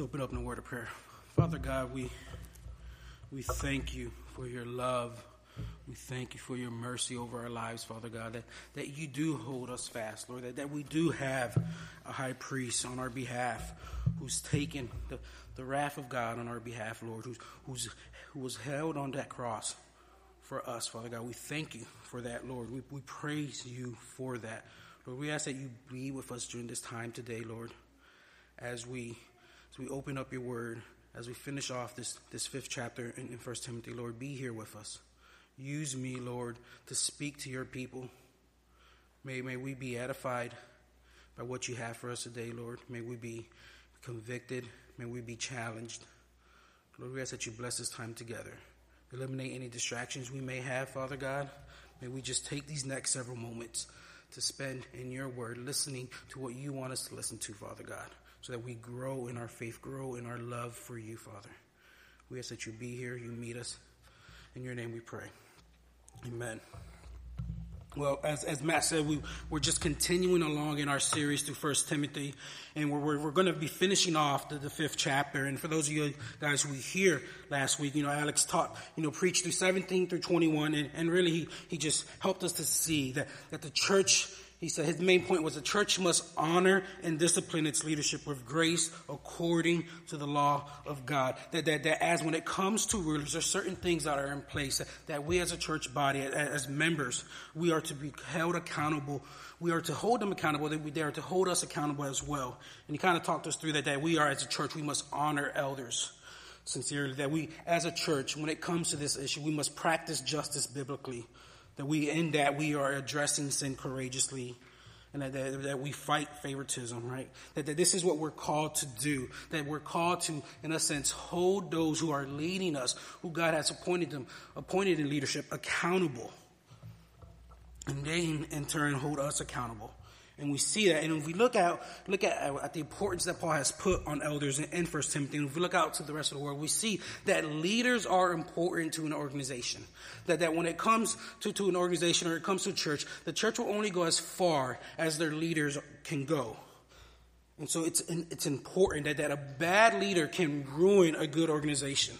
Open up in a word of prayer. Father God, we we thank you for your love. We thank you for your mercy over our lives, Father God, that, that you do hold us fast, Lord, that, that we do have a high priest on our behalf who's taken the, the wrath of God on our behalf, Lord, who's, who's, who was held on that cross for us, Father God. We thank you for that, Lord. We, we praise you for that. Lord, we ask that you be with us during this time today, Lord, as we as we open up your word, as we finish off this, this fifth chapter in, in 1 Timothy, Lord, be here with us. Use me, Lord, to speak to your people. May, may we be edified by what you have for us today, Lord. May we be convicted. May we be challenged. Lord, we ask that you bless this time together. Eliminate any distractions we may have, Father God. May we just take these next several moments to spend in your word, listening to what you want us to listen to, Father God so that we grow in our faith, grow in our love for you, Father. We ask that you be here, you meet us. In your name we pray. Amen. Well, as, as Matt said, we, we're just continuing along in our series through First Timothy, and we're, we're, we're going to be finishing off the, the, fifth chapter. And for those of you guys who were here last week, you know, Alex taught, you know, preached through 17 through 21, and, and really he, he just helped us to see that, that the church he said his main point was the church must honor and discipline its leadership with grace according to the law of God. That, that, that as when it comes to rulers, there's certain things that are in place that, that we as a church body, as, as, members, we are to be held accountable. We are to hold them accountable. They, they are to hold us accountable as well. And he kind of talked us through that, that we are as a church, we must honor elders sincerely. That we, as a church, when it comes to this issue, we must practice justice biblically. That we, in that, we are addressing sin courageously and that, that, that, we fight favoritism, right? That, that this is what we're called to do. That we're called to, in a sense, hold those who are leading us, who God has appointed them, appointed in leadership, accountable. And they, in turn, hold us accountable. And we see that. And if we look out, look at, at the importance that Paul has put on elders in, in 1 Timothy, and if we look out to the rest of the world, we see that leaders are important to an organization. That, that when it comes to, to an organization or it comes to church, the church will only go as far as their leaders can go. And so it's, it's important that, that a bad leader can ruin a good organization.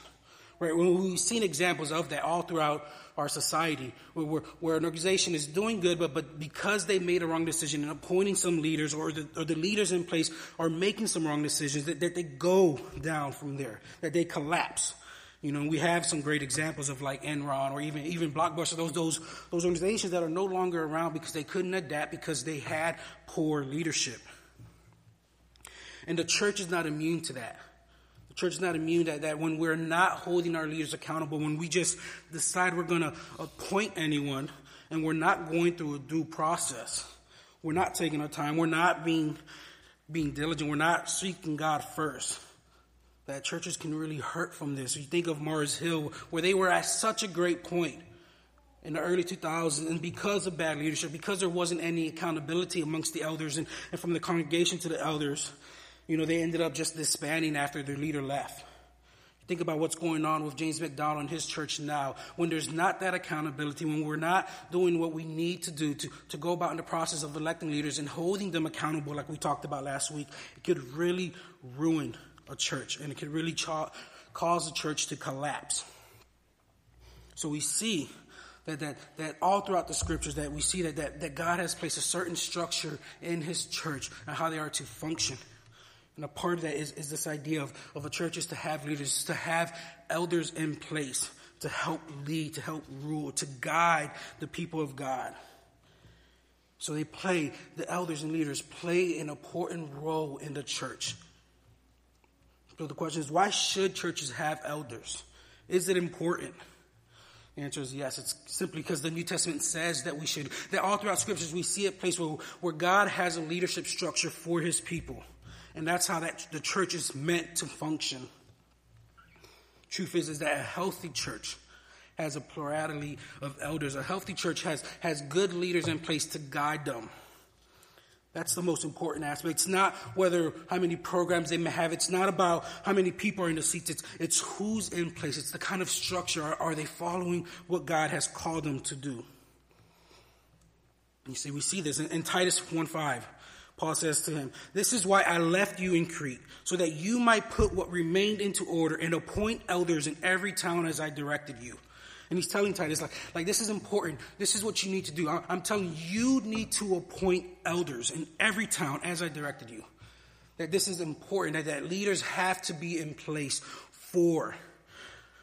Right? We've seen examples of that all throughout our society, where, where an organization is doing good, but, but because they made a wrong decision in appointing some leaders, or the, or the leaders in place are making some wrong decisions, that, that they go down from there, that they collapse. You know, we have some great examples of like Enron or even even Blockbuster, those those those organizations that are no longer around because they couldn't adapt because they had poor leadership. And the church is not immune to that. The church is not immune to that when we're not holding our leaders accountable, when we just decide we're going to appoint anyone and we're not going through a due process. We're not taking our time. We're not being, being diligent. We're not seeking God first. That churches can really hurt from this. You think of Mars Hill, where they were at such a great point in the early 2000s, and because of bad leadership, because there wasn't any accountability amongst the elders and, and from the congregation to the elders, you know, they ended up just disbanding after their leader left. Think about what's going on with James MacDonald and his church now. When there's not that accountability, when we're not doing what we need to do to, to go about in the process of electing leaders and holding them accountable, like we talked about last week, it could really ruin a church and it could really cha- cause a church to collapse. So we see that, that, that all throughout the scriptures that we see that, that, that God has placed a certain structure in his church and how they are to function. And a part of that is, is this idea of, of a church is to have leaders, to have elders in place to help lead, to help rule, to guide the people of God. So they play, the elders and leaders play an important role in the church. So the question is, why should churches have elders? Is it important? The answer is yes. It's simply because the New Testament says that we should. That all throughout scriptures we see a place where, where God has a leadership structure for his people. And that's how that the church is meant to function. Truth is, is that a healthy church has a plurality of elders. A healthy church has, has good leaders in place to guide them. That's the most important aspect. It's not whether how many programs they may have. It's not about how many people are in the seats. It's, it's who's in place. It's the kind of structure. Are, are they following what God has called them to do? You see, we see this in, in Titus 1 5. Paul says to him, This is why I left you in Crete, so that you might put what remained into order and appoint elders in every town as I directed you. And he's telling Titus, like, like this is important. This is what you need to do. I'm telling you, you need to appoint elders in every town as I directed you. That this is important, that, that leaders have to be in place for,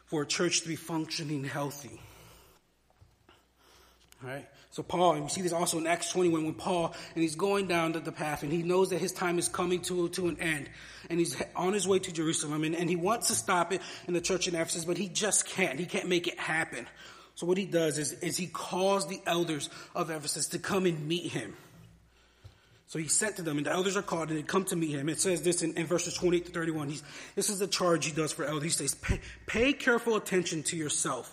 for a church to be functioning healthy. All right? So Paul, and we see this also in Acts 21 when Paul, and he's going down the, the path and he knows that his time is coming to, to an end. And he's on his way to Jerusalem and, and he wants to stop it in the church in Ephesus, but he just can't. He can't make it happen. So what he does is, is he calls the elders of Ephesus to come and meet him. So he sent to them, and the elders are called, and they come to meet him. It says this in, in verses 28 to 31. He's, this is the charge he does for elders. He says, pay, pay careful attention to yourself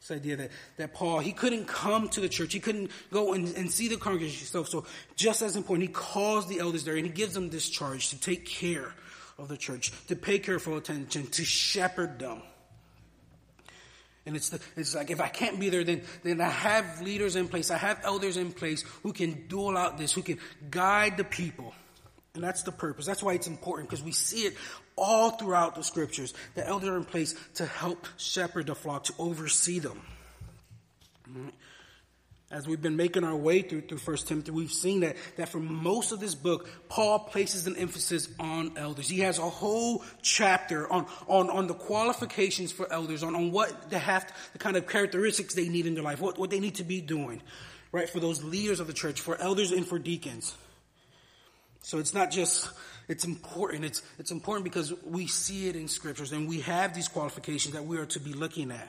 This idea that, that Paul, he couldn't come to the church. He couldn't go and, and see the congregation himself. So just as important, he calls the elders there and he gives them this charge to take care of the church, to pay careful attention, to shepherd them. And it's, the, it's like if I can't be there, then, then I have leaders in place. I have elders in place who can dole out this, who can guide the people. And that's the purpose. That's why it's important because we see it all throughout the scriptures. The elders are in place to help shepherd the flock, to oversee them. As we've been making our way through through First Timothy, we've seen that that for most of this book, Paul places an emphasis on elders. He has a whole chapter on on, on the qualifications for elders, on, on what they have, the kind of characteristics they need in their life, what, what they need to be doing, right? For those leaders of the church, for elders and for deacons. So it's not just, it's important. It's, it's important because we see it in scriptures and we have these qualifications that we are to be looking at.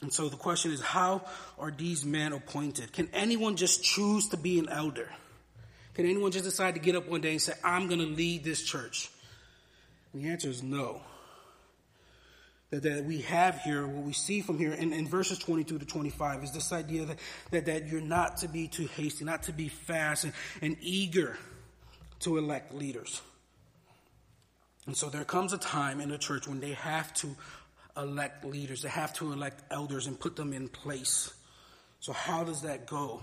And so the question is, how are these men appointed? Can anyone just choose to be an elder? Can anyone just decide to get up one day and say, I'm going to lead this church? And the answer is no that, that we have here, what we see from here in, in verses 22 to 25 is this idea that, that, that you're not to be too hasty, not to be fast and, and eager to elect leaders. And so there comes a time in the church when they have to elect leaders, they have to elect elders and put them in place. So how does that go?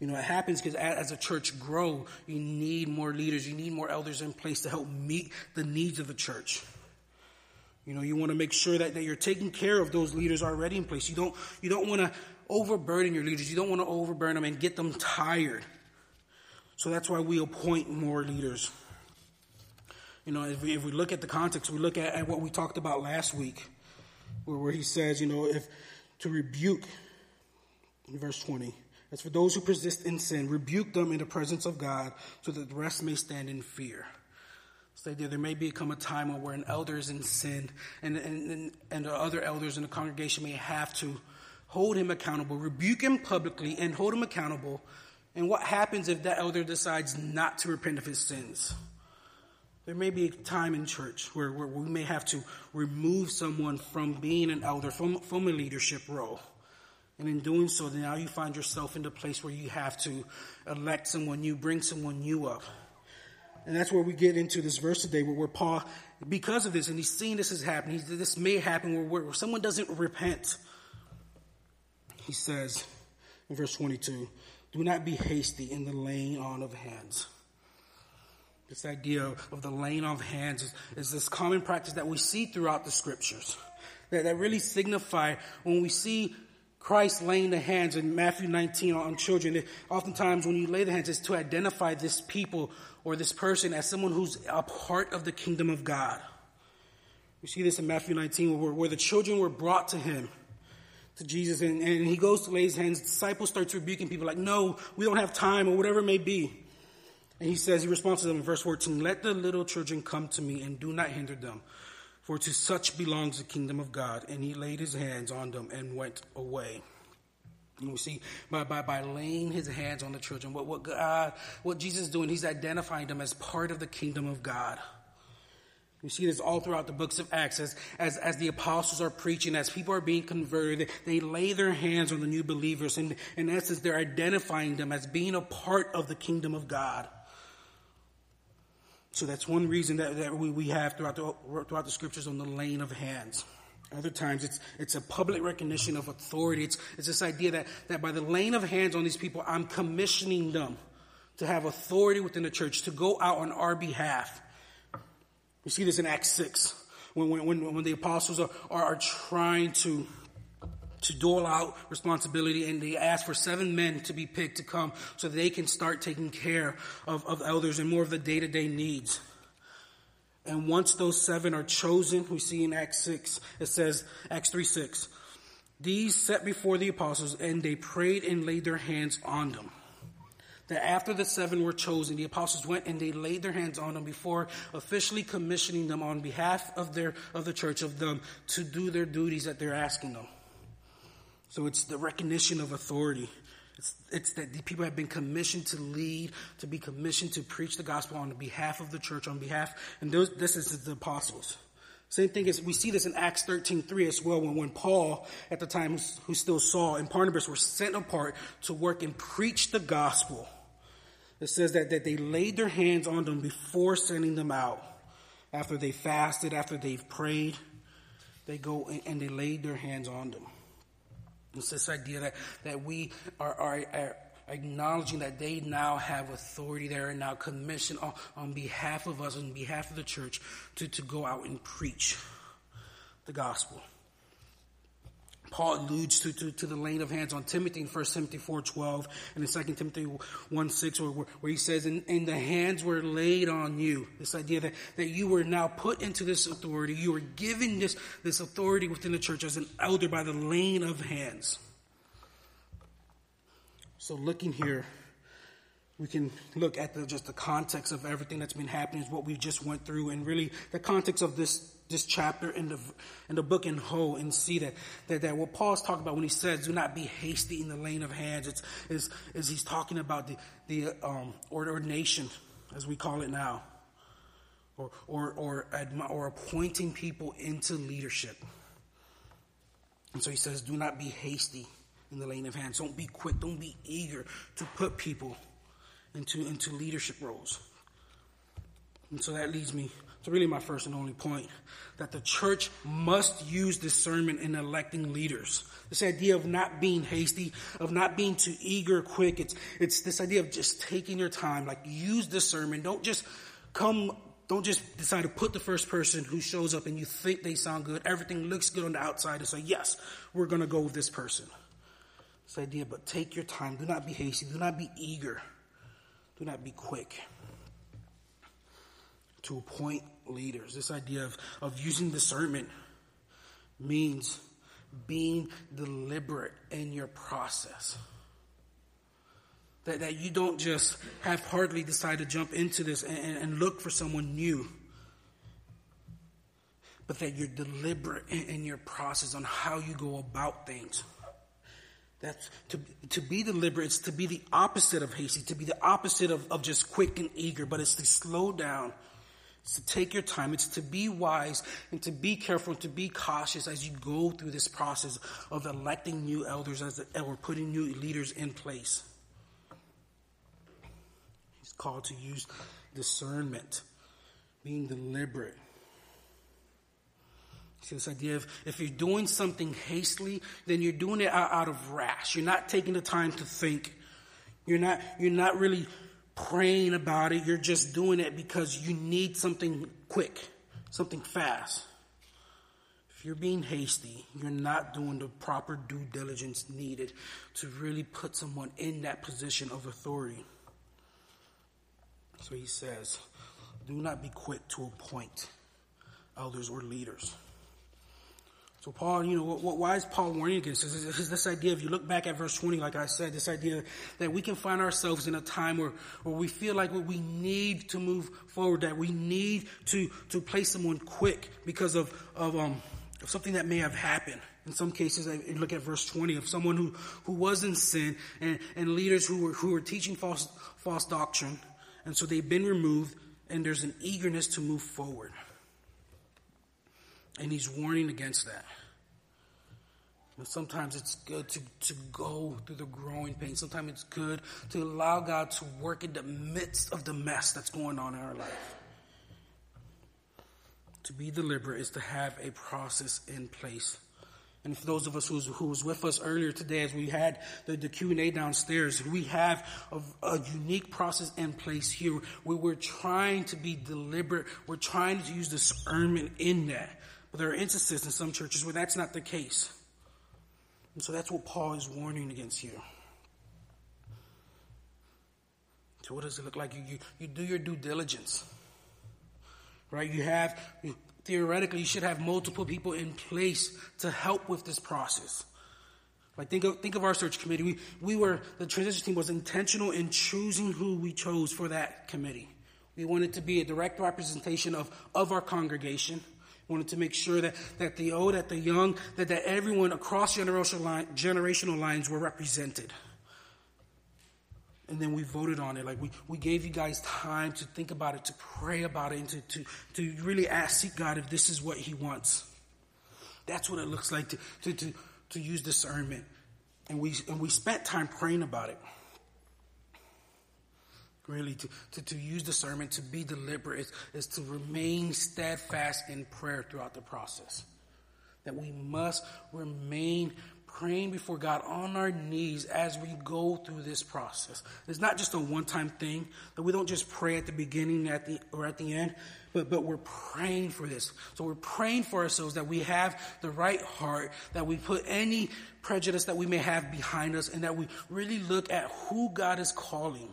You know, it happens because as a church grow, you need more leaders, you need more elders in place to help meet the needs of the church. You know, you want to make sure that, that you're taking care of those leaders already in place. You don't, you don't want to overburden your leaders. You don't want to overburden them and get them tired. So that's why we appoint more leaders. You know, if we, if we look at the context, we look at, at what we talked about last week, where, where he says, you know, if to rebuke, in verse 20, as for those who persist in sin, rebuke them in the presence of God so that the rest may stand in fear. So there may become a time where an elder is in sin and, and, and the other elders in the congregation may have to hold him accountable, rebuke him publicly, and hold him accountable. And what happens if that elder decides not to repent of his sins? There may be a time in church where, where we may have to remove someone from being an elder, from, from a leadership role. And in doing so, now you find yourself in the place where you have to elect someone new, bring someone new up. And that's where we get into this verse today where, where Paul, because of this, and he's seeing this is happening, this may happen where, where someone doesn't repent. He says in verse 22, do not be hasty in the laying on of hands. This idea of the laying on of hands is, is this common practice that we see throughout the scriptures. That, that really signify when we see Christ laying the hands in Matthew 19 on children. Oftentimes, when you lay the hands, it's to identify this people or this person as someone who's a part of the kingdom of God. We see this in Matthew 19 where, where the children were brought to him, to Jesus, and, and he goes to lay his hands. Disciples starts rebuking people like, no, we don't have time, or whatever it may be. And he says, he responds to them in verse 14, let the little children come to me and do not hinder them, for to such belongs the kingdom of God. And he laid his hands on them and went away. And we see by, by, by laying his hands on the children, what, what God, what Jesus is doing, he's identifying them as part of the kingdom of God. You see this all throughout the books of Acts as, as, as the apostles are preaching, as people are being converted, they, lay their hands on the new believers. And in essence, they're identifying them as being a part of the kingdom of God. So that's one reason that, that we, we have throughout the, throughout the scriptures on the laying of hands. Other times it's, it's a public recognition of authority. It's, it's this idea that, that by the laying of hands on these people, I'm commissioning them to have authority within the church, to go out on our behalf. You see this in Acts 6, when, when, when the apostles are, are, trying to, to dole out responsibility and they ask for seven men to be picked to come so they can start taking care of, of elders and more of the day to day needs. And once those seven are chosen, we see in Acts 6, it says, Acts 3 6, these set before the apostles and they prayed and laid their hands on them. That after the seven were chosen, the apostles went and they laid their hands on them before officially commissioning them on behalf of their, of the church, of them to do their duties that they're asking them. So it's the recognition of authority. It's, it's that the people have been commissioned to lead, to be commissioned to preach the gospel on behalf of the church, on behalf, and those, this is the apostles. Same thing as we see this in Acts 13, 3 as well, when, when Paul, at the time, who still Saul, and Barnabas were sent apart to work and preach the gospel. It says that, that they laid their hands on them before sending them out. After they fasted, after they've prayed, they go and, and they laid their hands on them. It's this idea that, that we are, are, are acknowledging that they now have authority. They are now commissioned on, on behalf of us, on behalf of the church, to, to go out and preach the gospel. Paul alludes to, to, to, the laying of hands on Timothy in 1 Timothy 4.12 and in 2 Timothy 1.6 where, where he says, and, and, the hands were laid on you. This idea that, that you were now put into this authority. You were given this, this authority within the church as an elder by the laying of hands. So looking here, we can look at the, just the context of everything that's been happening, what we just went through, and really the context of this this chapter in the in the book in whole, and see that that, that what Paul's talking about when he says, "Do not be hasty in the laying of hands," it's is is he's talking about the the um, ordination, as we call it now, or or or or appointing people into leadership. And so he says, "Do not be hasty." in the laying of hands. Don't be quick. Don't be eager to put people into, into leadership roles. And so that leads me really my first and only point that the church must use discernment in electing leaders. This idea of not being hasty, of not being too eager, quick. It's, it's this idea of just taking your time. Like use discernment. Don't just come, don't just decide to put the first person who shows up and you think they sound good. Everything looks good on the outside and say, yes, we're going to go with this person. This idea, but take your time. Do not be hasty. Do not be eager. Do not be quick to appoint leaders. This idea of, of using discernment means being deliberate in your process. That, that you don't just half heartedly decide to jump into this and, and, look for someone new, but that you're deliberate in, in your process on how you go about things. That's to, to be deliberate, it's to be the opposite of hasty, to be the opposite of, of just quick and eager, but it's to slow down. It's to take your time. It's to be wise and to be careful and to be cautious as you go through this process of electing new elders as the, or putting new leaders in place. He's called to use discernment, being deliberate. See this idea of if you're doing something hastily, then you're doing it out, out of rash. You're not taking the time to think. You're not, you're not really praying about it. You're just doing it because you need something quick, something fast. If you're being hasty, you're not doing the proper due diligence needed to really put someone in that position of authority. So he says, do not be quick to appoint elders or leaders. So Paul, you know, why is Paul warning against this? Is this idea, if you look back at verse 20, like I said, this idea that we can find ourselves in a time where, where we feel like we need to move forward, that we need to, to place someone quick because of, of, um, of something that may have happened. In some cases, I look at verse 20 of someone who, who was in sin and, and leaders who were, who were teaching false, false doctrine. And so they've been removed and there's an eagerness to move forward. And he's warning against that. And sometimes it's good to, to go through the growing pain. Sometimes it's good to allow God to work in the midst of the mess that's going on in our life. To be deliberate is to have a process in place. And for those of us who's, who was with us earlier today, as we had the, the Q&A downstairs, we have a, a, unique process in place here where we're trying to be deliberate. We're trying to use discernment in that. But there are instances in some churches where that's not the case. And so that's what Paul is warning against here. So what does it look like? You, you, you do your due diligence. Right? You have, theoretically, you should have multiple people in place to help with this process. Like think of think of our search committee. We we were the transition team was intentional in choosing who we chose for that committee. We wanted to be a direct representation of of our congregation. Wanted to make sure that, that the old, that the young, that, that everyone across generational, line, generational lines were represented. And then we voted on it. Like we, we gave you guys time to think about it, to pray about it, and to, to, to really ask, seek God if this is what He wants. That's what it looks like to, to, to, to use discernment. And we, and we spent time praying about it really to, to, to use discernment, to be deliberate, is, is to remain steadfast in prayer throughout the process. That we must remain praying before God on our knees as we go through this process. It's not just a one-time thing, that we don't just pray at the beginning at the, or at the end, but, but we're praying for this. So we're praying for ourselves that we have the right heart, that we put any prejudice that we may have behind us, and that we really look at who God is calling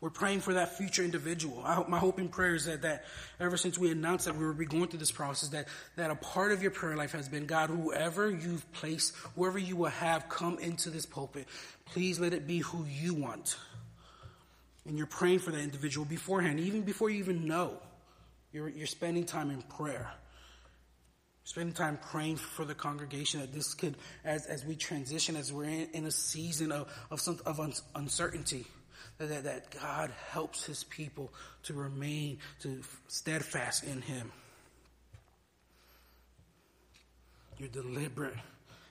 we're praying for that future individual. Hope, my hope and prayer is that, that ever since we announced that we would be going through this process, that, that a part of your prayer life has been, God, whoever you've placed, whoever you will have come into this pulpit, please let it be who you want. And you're praying for that individual beforehand, even before you even know. You're, you're spending time in prayer. Spending time praying for the congregation that this could, as, as we transition, as we're in, in a season of, of, some, of uncertainty, that, that God helps his people to remain to steadfast in him. You're deliberate.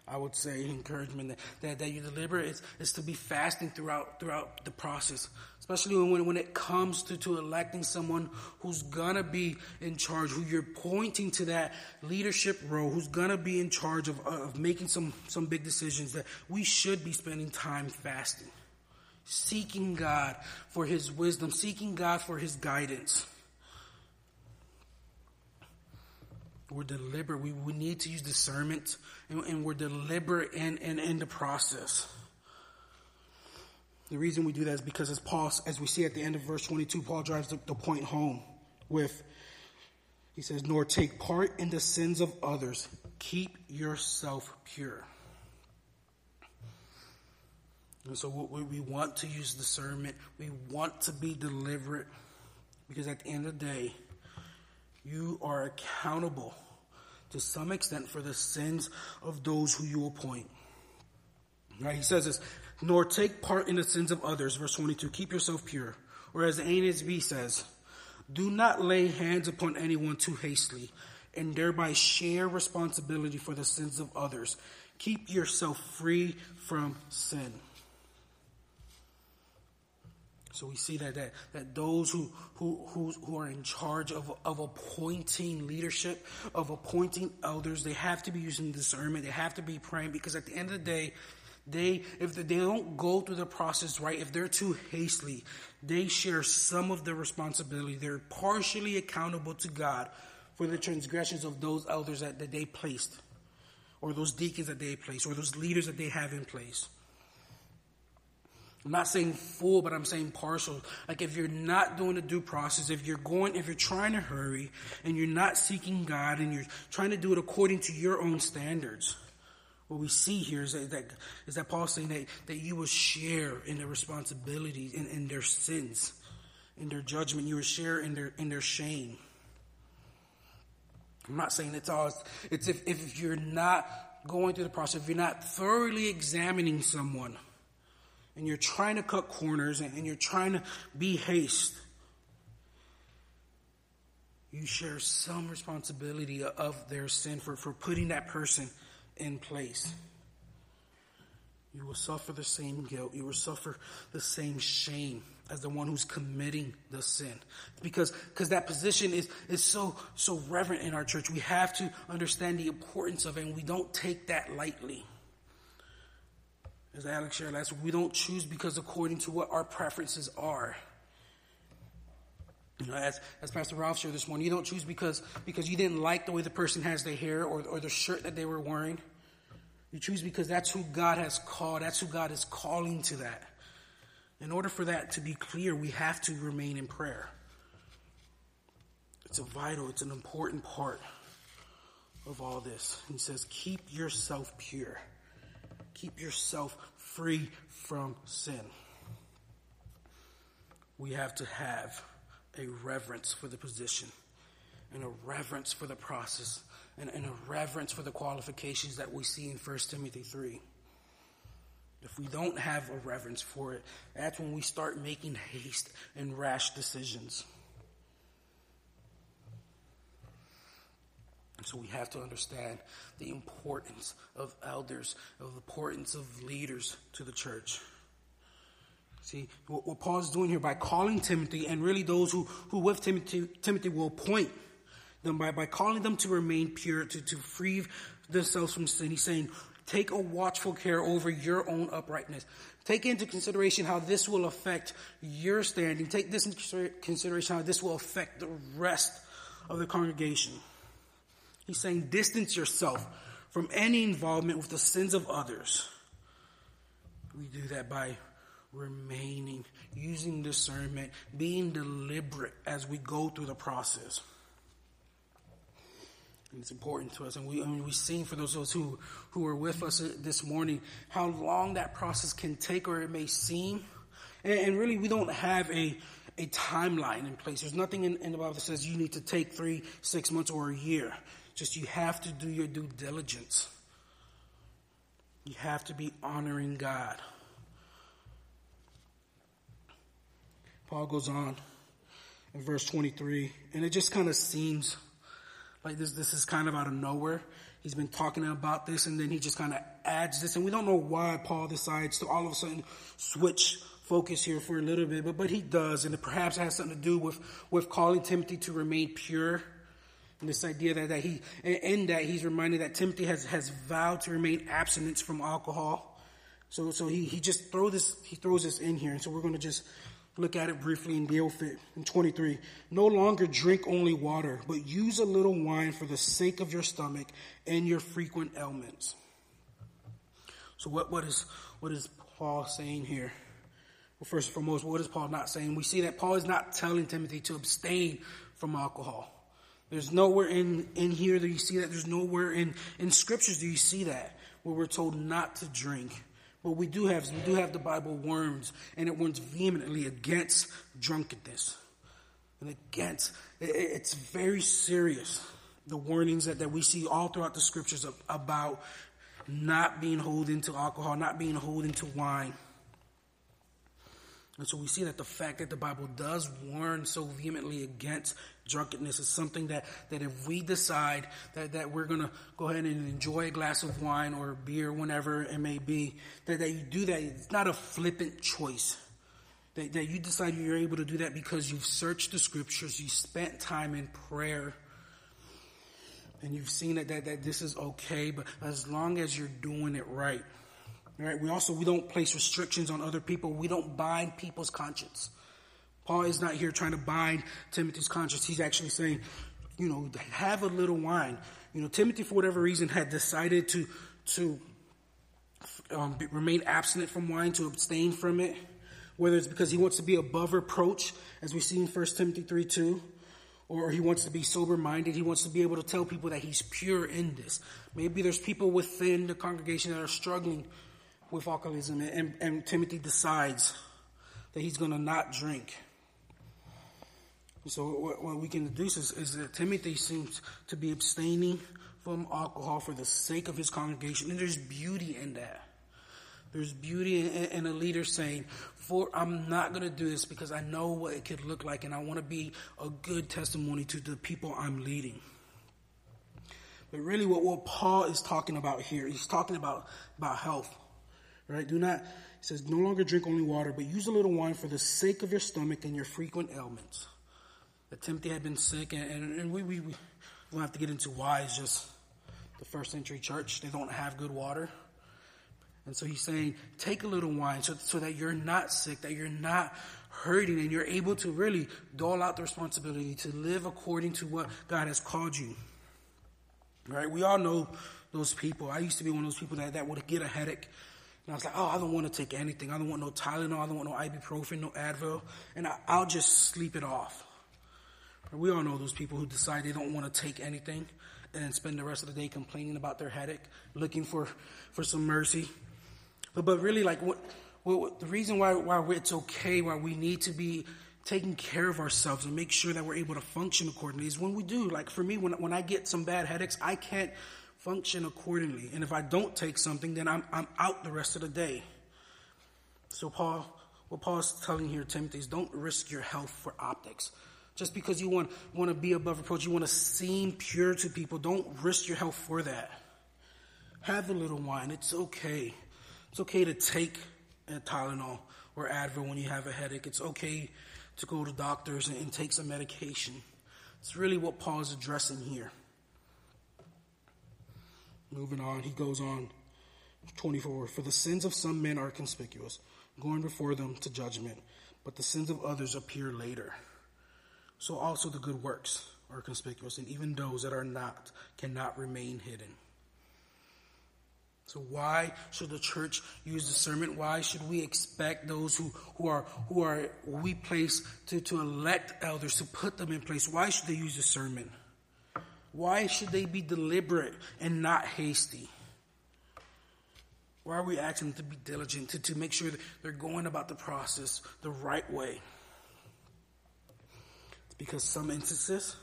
I would say encouragement that, that, that you're deliberate is, is to be fasting throughout throughout the process. Especially when, when it comes to, to electing someone who's gonna be in charge, who you're pointing to that leadership role, who's gonna be in charge of, of making some, some big decisions, that we should be spending time fasting seeking God for His wisdom, seeking God for His guidance. We're deliberate. We, we need to use discernment, and, and we're deliberate in, in, in the process. The reason we do that is because as Paul, as we see at the end of verse 22, Paul drives the, the point home with, he says, nor take part in the sins of others. Keep yourself pure. And so we want to use discernment. We want to be deliberate because at the end of the day, you are accountable to some extent for the sins of those who you appoint. Right? He says this, nor take part in the sins of others. Verse 22, keep yourself pure. Or as the NASB says, do not lay hands upon anyone too hastily and thereby share responsibility for the sins of others. Keep yourself free from sin. So we see that, that, that those who, who, who, who are in charge of, of appointing leadership, of appointing elders, they have to be using discernment. They have to be praying because at the end of the day, they, if they don't go through the process right, if they're too hastily, they share some of the responsibility. They're partially accountable to God for the transgressions of those elders that, that they placed, or those deacons that they placed, or those leaders that they have in place. I'm not saying full, but I'm saying partial. Like if you're not doing the due process, if you're going, if you're trying to hurry and you're not seeking God and you're trying to do it according to your own standards, what we see here is that, is that Paul's saying that, that you will share in their responsibilities, in, in their sins, in their judgment. You will share in their, in their shame. I'm not saying it's all, it's if, if you're not going through the process, if you're not thoroughly examining someone, and you're trying to cut corners and, you're trying to be haste, you share some responsibility of their sin for, for putting that person in place. You will suffer the same guilt. You will suffer the same shame as the one who's committing the sin. Because, because that position is, is so, so reverent in our church. We have to understand the importance of it and we don't take that lightly. As Alex shared last week, we don't choose because according to what our preferences are. You know, as, as Pastor Ralph shared this morning, you don't choose because, because you didn't like the way the person has their hair or, or the shirt that they were wearing. You choose because that's who God has called. That's who God is calling to that. In order for that to be clear, we have to remain in prayer. It's a vital, it's an important part of all this. He says, keep yourself pure. Keep yourself free from sin. We have to have a reverence for the position and a reverence for the process and, and, a reverence for the qualifications that we see in 1 Timothy 3. If we don't have a reverence for it, that's when we start making haste and rash decisions. And so we have to understand the importance of elders, of the importance of leaders to the church. See, what, what Paul's doing here by calling Timothy and really those who, who with Timothy, Timothy will appoint them by, by calling them to remain pure, to, to free themselves from sin. He's saying, Take a watchful care over your own uprightness. Take into consideration how this will affect your standing. Take this into consideration how this will affect the rest of the congregation. He's saying distance yourself from any involvement with the sins of others. We do that by remaining, using discernment, being deliberate as we go through the process. And it's important to us. And we, I mean, we've seen for those us who, who are with us this morning how long that process can take or it may seem. And, and really, we don't have a, a timeline in place. There's nothing in, in the Bible that says you need to take three, six months, or a year. Just you have to do your due diligence. You have to be honoring God. Paul goes on in verse 23, and it just kind of seems like this, this is kind of out of nowhere. He's been talking about this and then he just kind of adds this and we don't know why Paul decides to all of a sudden switch focus here for a little bit, but, but he does and it perhaps has something to do with, with calling Timothy to remain pure. And this idea that, that he, in that he's reminded that Timothy has, has vowed to remain abstinence from alcohol. So, so he, he just throw this, he throws this in here. And so we're going to just look at it briefly and deal with it. In 23, no longer drink only water, but use a little wine for the sake of your stomach and your frequent ailments. So what, what is, what is Paul saying here? Well, first and foremost, what is Paul not saying? We see that Paul is not telling Timothy to abstain from alcohol. There's nowhere in, in here that you see that. There's nowhere in, in scriptures do you see that where we're told not to drink. What we do have is we do have the Bible warns, and it warns vehemently against drunkenness. And against, it's very serious. The warnings that, that we see all throughout the scriptures about not being holding to alcohol, not being holding to wine. And so we see that the fact that the Bible does warn so vehemently against drunkenness is something that, that if we decide that, that we're going to go ahead and enjoy a glass of wine or beer, whenever it may be, that, that you do that, it's not a flippant choice. That, that you decide you're able to do that because you've searched the scriptures, you spent time in prayer, and you've seen that, that, that this is okay, but as long as you're doing it right. Right? We also we don't place restrictions on other people. We don't bind people's conscience. Paul is not here trying to bind Timothy's conscience. He's actually saying, you know, have a little wine. You know, Timothy, for whatever reason, had decided to to um, remain abstinent from wine, to abstain from it. Whether it's because he wants to be above reproach, as we see in 1 Timothy 3 2, or he wants to be sober minded. He wants to be able to tell people that he's pure in this. Maybe there's people within the congregation that are struggling with alcoholism, and, and Timothy decides that he's going to not drink. So what, what we can deduce is, is that Timothy seems to be abstaining from alcohol for the sake of his congregation, and there's beauty in that. There's beauty in, a leader saying, "For I'm not going to do this because I know what it could look like, and I want to be a good testimony to the people I'm leading." But really, what, what Paul is talking about here, he's talking about about health, right? Do not. He says, no longer drink only water, but use a little wine for the sake of your stomach and your frequent ailments. That Timothy had been sick, and, and, and we, we, we don't have to get into why. It's just the first century church, they don't have good water. And so he's saying, take a little wine so, so that you're not sick, that you're not hurting, and you're able to really dole out the responsibility to live according to what God has called you. Right? We all know those people. I used to be one of those people that, that would get a headache. And I was like, oh, I don't want to take anything. I don't want no Tylenol. I don't want no ibuprofen, no Advil. And I, I'll just sleep it off. We all know those people who decide they don't want to take anything and spend the rest of the day complaining about their headache, looking for, for some mercy. But, but really, like, what, what, the reason why, why it's okay, why we need to be taking care of ourselves and make sure that we're able to function accordingly is when we do. Like, for me, when, when I get some bad headaches, I can't function accordingly. And if I don't take something, then I'm, I'm out the rest of the day. So, Paul, what Paul's telling here, Timothy, is don't risk your health for optics. Just because you want, want to be above reproach, you want to seem pure to people, don't risk your health for that. Have a little wine. It's okay. It's okay to take a Tylenol or Advil when you have a headache. It's okay to go to doctors and, and take some medication. It's really what Paul is addressing here. Moving on, he goes on. 24. For the sins of some men are conspicuous, going before them to judgment, but the sins of others appear later. So also the good works are conspicuous, and even those that are not cannot remain hidden. So why should the church use discernment? Why should we expect those who, who are who are we place to, to elect elders to put them in place? Why should they use discernment? Why should they be deliberate and not hasty? Why are we asking them to be diligent, to, to make sure that they're going about the process the right way? It's because some instances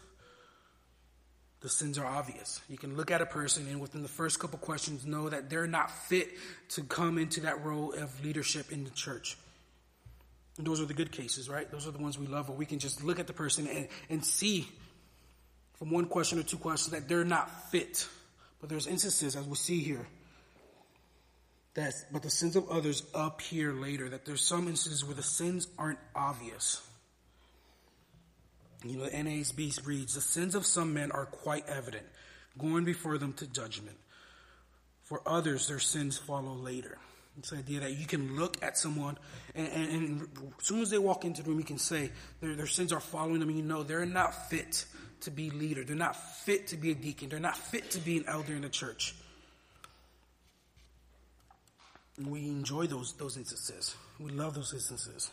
the sins are obvious. You can look at a person and within the first couple questions know that they're not fit to come into that role of leadership in the church. And those are the good cases, right? Those are the ones we love where we can just look at the person and, and see from one question or two questions that they're not fit. But there's instances, as we see here, that but the sins of others appear later. That there's some instances where the sins aren't obvious. You know, the NASB reads, The sins of some men are quite evident, going before them to judgment. For others, their sins follow later. It's the idea that you can look at someone, and, and, and as soon as they walk into the room, you can say their, their sins are following them, and you know they're not fit to be leader. They're not fit to be a deacon. They're not fit to be an elder in the church. And we enjoy those, those instances. We love those instances.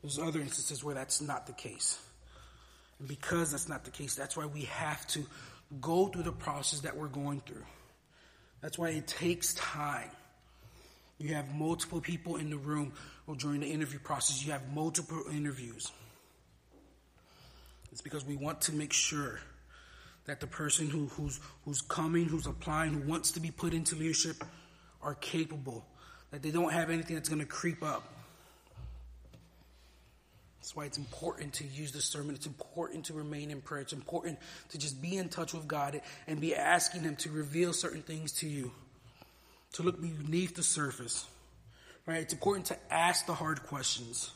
There's other instances where that's not the case. And because that's not the case, that's why we have to go through the process that we're going through. That's why it takes time. You have multiple people in the room or during the interview process, you have multiple interviews. It's because we want to make sure that the person who, who's, who's coming, who's applying, who wants to be put into leadership are capable, that they don't have anything that's going to creep up. That's why it's important to use discernment. It's important to remain in prayer. It's important to just be in touch with God and be asking Him to reveal certain things to you, to look beneath the surface. Right? It's important to ask the hard questions.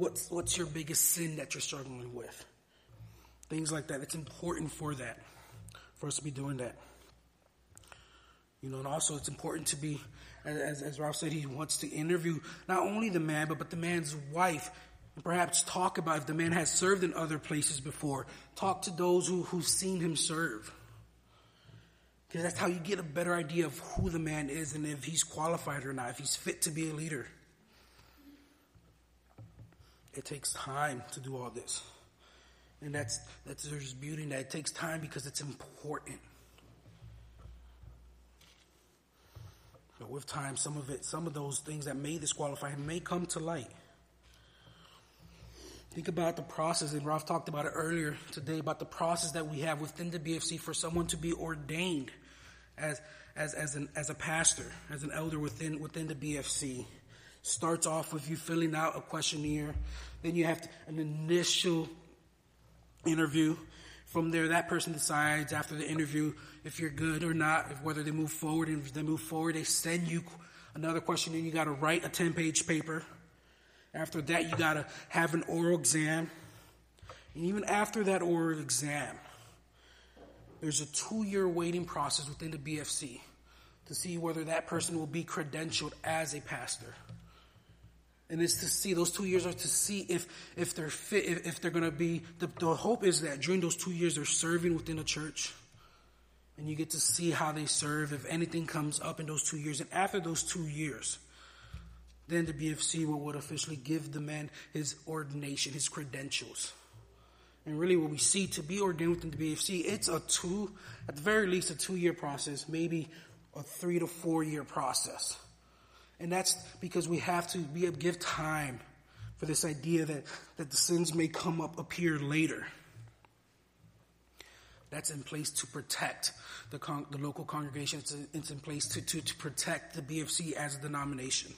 What's, what's your biggest sin that you're struggling with? Things like that. It's important for that, for us to be doing that. You know, and also it's important to be, as, as Ralph said, he wants to interview not only the man, but, but the man's wife and perhaps talk about if the man has served in other places before. Talk to those who, who've seen him serve. Because that's how you get a better idea of who the man is and if he's qualified or not, if he's fit to be a leader. It takes time to do all this. And that's, that's there's beauty in that. It takes time because it's important. But with time, some of it, some of those things that may disqualify him may come to light. Think about the process, and Ralph talked about it earlier today about the process that we have within the BFC for someone to be ordained as as as an as a pastor, as an elder within within the BFC. Starts off with you filling out a questionnaire, then you have to, an initial interview. From there, that person decides after the interview if you're good or not, if whether they move forward. And if they move forward, they send you another question, and you got to write a 10 page paper. After that, you got to have an oral exam. And even after that oral exam, there's a two year waiting process within the BFC to see whether that person will be credentialed as a pastor. And it's to see, those two years are to see if, if they're fit, if, if they're going to be, the, the hope is that during those two years they're serving within a church. And you get to see how they serve, if anything comes up in those two years. And after those two years, then the BFC will, would officially give the man his ordination, his credentials. And really, what we see to be ordained within the BFC, it's a two, at the very least, a two year process, maybe a three to four year process. And that's because we have to be, give time for this idea that, that the sins may come up, appear later. That's in place to protect the, con- the local congregation. It's, it's in place to, to, to protect the BFC as a denomination.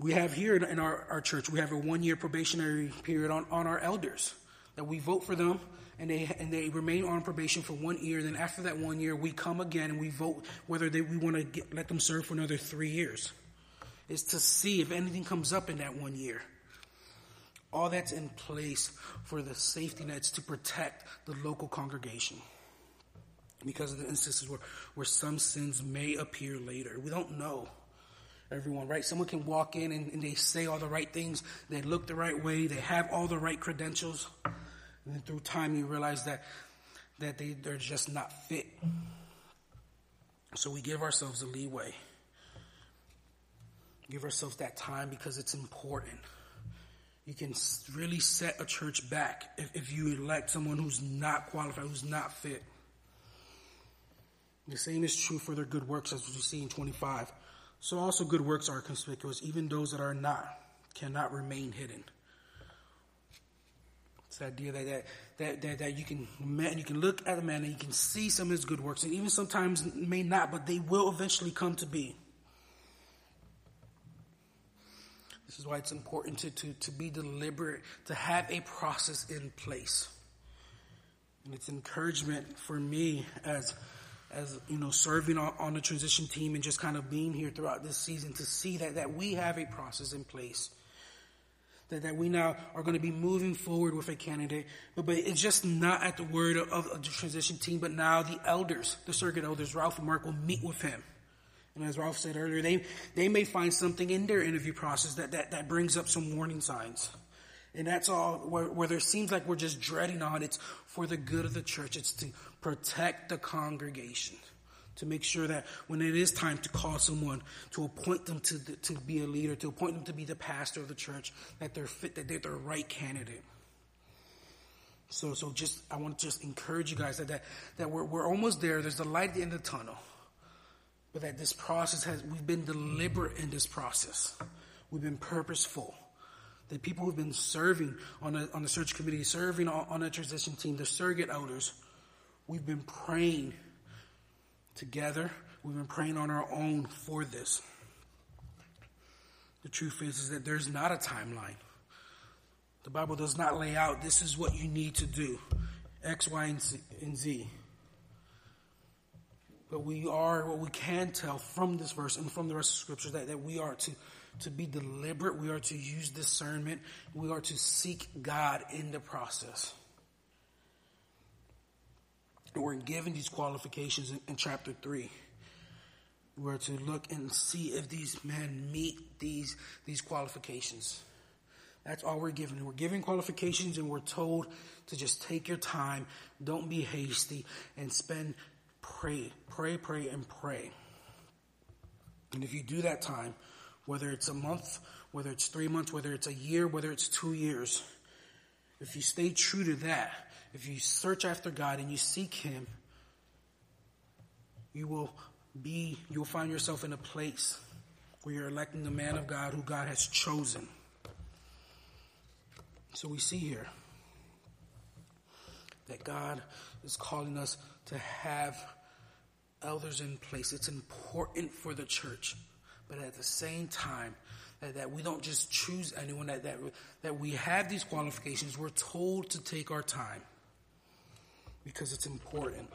We have here in our, our church, we have a one year probationary period on, on our elders that we vote for them and they, and they remain on probation for one year. Then after that one year, we come again and we vote whether they, we want to let them serve for another three years. Is to see if anything comes up in that one year. All that's in place for the safety nets to protect the local congregation. Because of the instances where, where some sins may appear later. We don't know everyone, right? Someone can walk in and, and, they say all the right things, they look the right way, they have all the right credentials, and then through time you realize that that they, they're just not fit. So we give ourselves a leeway. Give ourselves that time because it's important. You can really set a church back if, if you elect someone who's not qualified, who's not fit. The same is true for their good works as we see in 25. So also good works are conspicuous, even those that are not cannot remain hidden. It's the idea that that, that, that, that you can man, you can look at a man and you can see some of his good works, and even sometimes may not, but they will eventually come to be. This is why it's important to, to, to be deliberate, to have a process in place. And it's encouragement for me as as you know, serving on, on the transition team and just kind of being here throughout this season to see that, that we have a process in place. That, that we now are going to be moving forward with a candidate, but, but it's just not at the word of, of the transition team, but now the elders, the surrogate elders, Ralph and Mark will meet with him. And as Ralph said earlier, they, they may find something in their interview process that, that, that brings up some warning signs. And that's all where, where there seems like we're just dreading on. It's for the good of the church. It's to protect the congregation. To make sure that when it is time to call someone, to appoint them to, the, to be a leader, to appoint them to be the pastor of the church, that they're fit, that they're the right candidate. So, so just, I want to just encourage you guys that, that, that we're, we're almost there. There's the light at the end of the tunnel. But that this process has, we've been deliberate in this process. We've been purposeful. The people who've been serving on the, on the search committee, serving on, on the transition team, the surrogate elders, we've been praying together. We've been praying on our own for this. The truth is, is that there's not a timeline. The Bible does not lay out this is what you need to do X, Y, and Z. But we are, what we can tell from this verse and from the rest of the scriptures, that, that we are to to be deliberate. We are to use discernment. We are to seek God in the process. We're given these qualifications in, in chapter 3. We're to look and see if these men meet these, these qualifications. That's all we're given. We're given qualifications and we're told to just take your time, don't be hasty, and spend, pray, pray, pray, and pray. And if you do that time, whether it's a month, whether it's three months, whether it's a year, whether it's two years, if you stay true to that, if you search after God and you seek Him, you will be, you'll find yourself in a place where you're electing the man of God who God has chosen. So we see here that God is calling us to have elders in place. It's important for the church, but at the same time, that, that we don't just choose anyone, that, that, that we have these qualifications. We're told to take our time because it's important.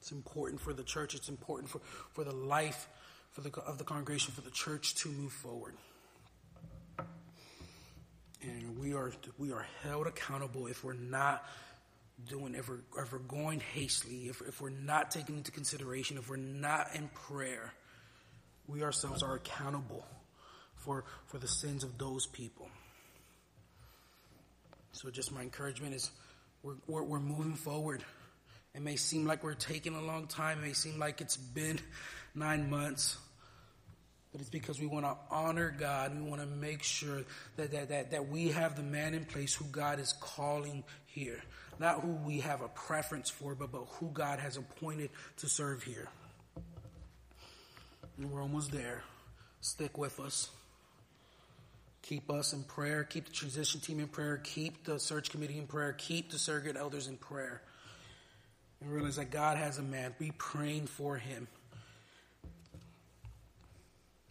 It's important for the church. It's important for, for the life for the, of the congregation, for the church to move forward. And we are, we are held accountable if we're not doing, if we're, if we're going hastily, if, if we're not taking into consideration, if we're not in prayer, we ourselves are accountable for, for the sins of those people. So just my encouragement is we're, we're, we're moving forward. It may seem like we're taking a long time. It may seem like it's been nine months. But it's because we want to honor God. We want to make sure that, that, that, that we have the man in place who God is calling here. Not who we have a preference for, but, but who God has appointed to serve here. And we're almost there. Stick with us. Keep us in prayer. Keep the transition team in prayer. Keep the search committee in prayer. Keep the surrogate elders in prayer. And realize that God has a man. Be praying for him.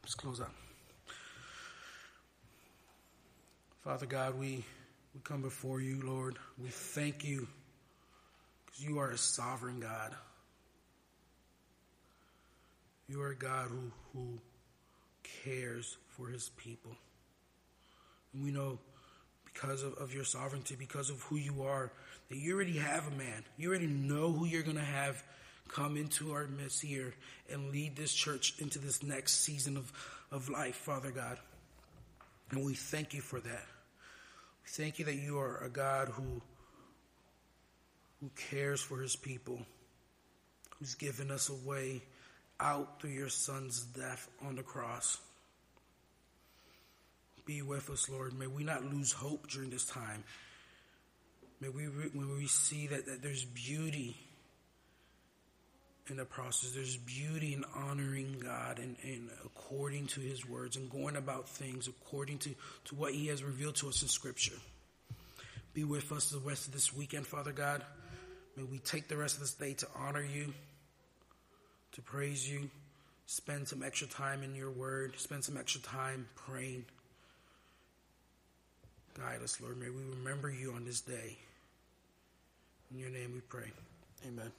Let's close out. Father God, we, we come before you, Lord. We thank you because you are a sovereign God. You are a God who, who cares for his people. We know because of, of your sovereignty, because of who you are, that you already have a man. You already know who you're going to have come into our midst here and lead this church into this next season of, of life, Father God. And we thank you for that. We thank you that you are a God who, who cares for his people, who's given us a way out through your son's death on the cross. Be with us, Lord. May we not lose hope during this time. May we, when we see that, that there's beauty in the process. There's beauty in honoring God and, and according to His words and going about things according to, to what He has revealed to us in Scripture. Be with us the rest of this weekend, Father God. May we take the rest of this day to honor you, to praise you, spend some extra time in your word, spend some extra time praying. Guide us, Lord. May we remember you on this day. In your name we pray. Amen.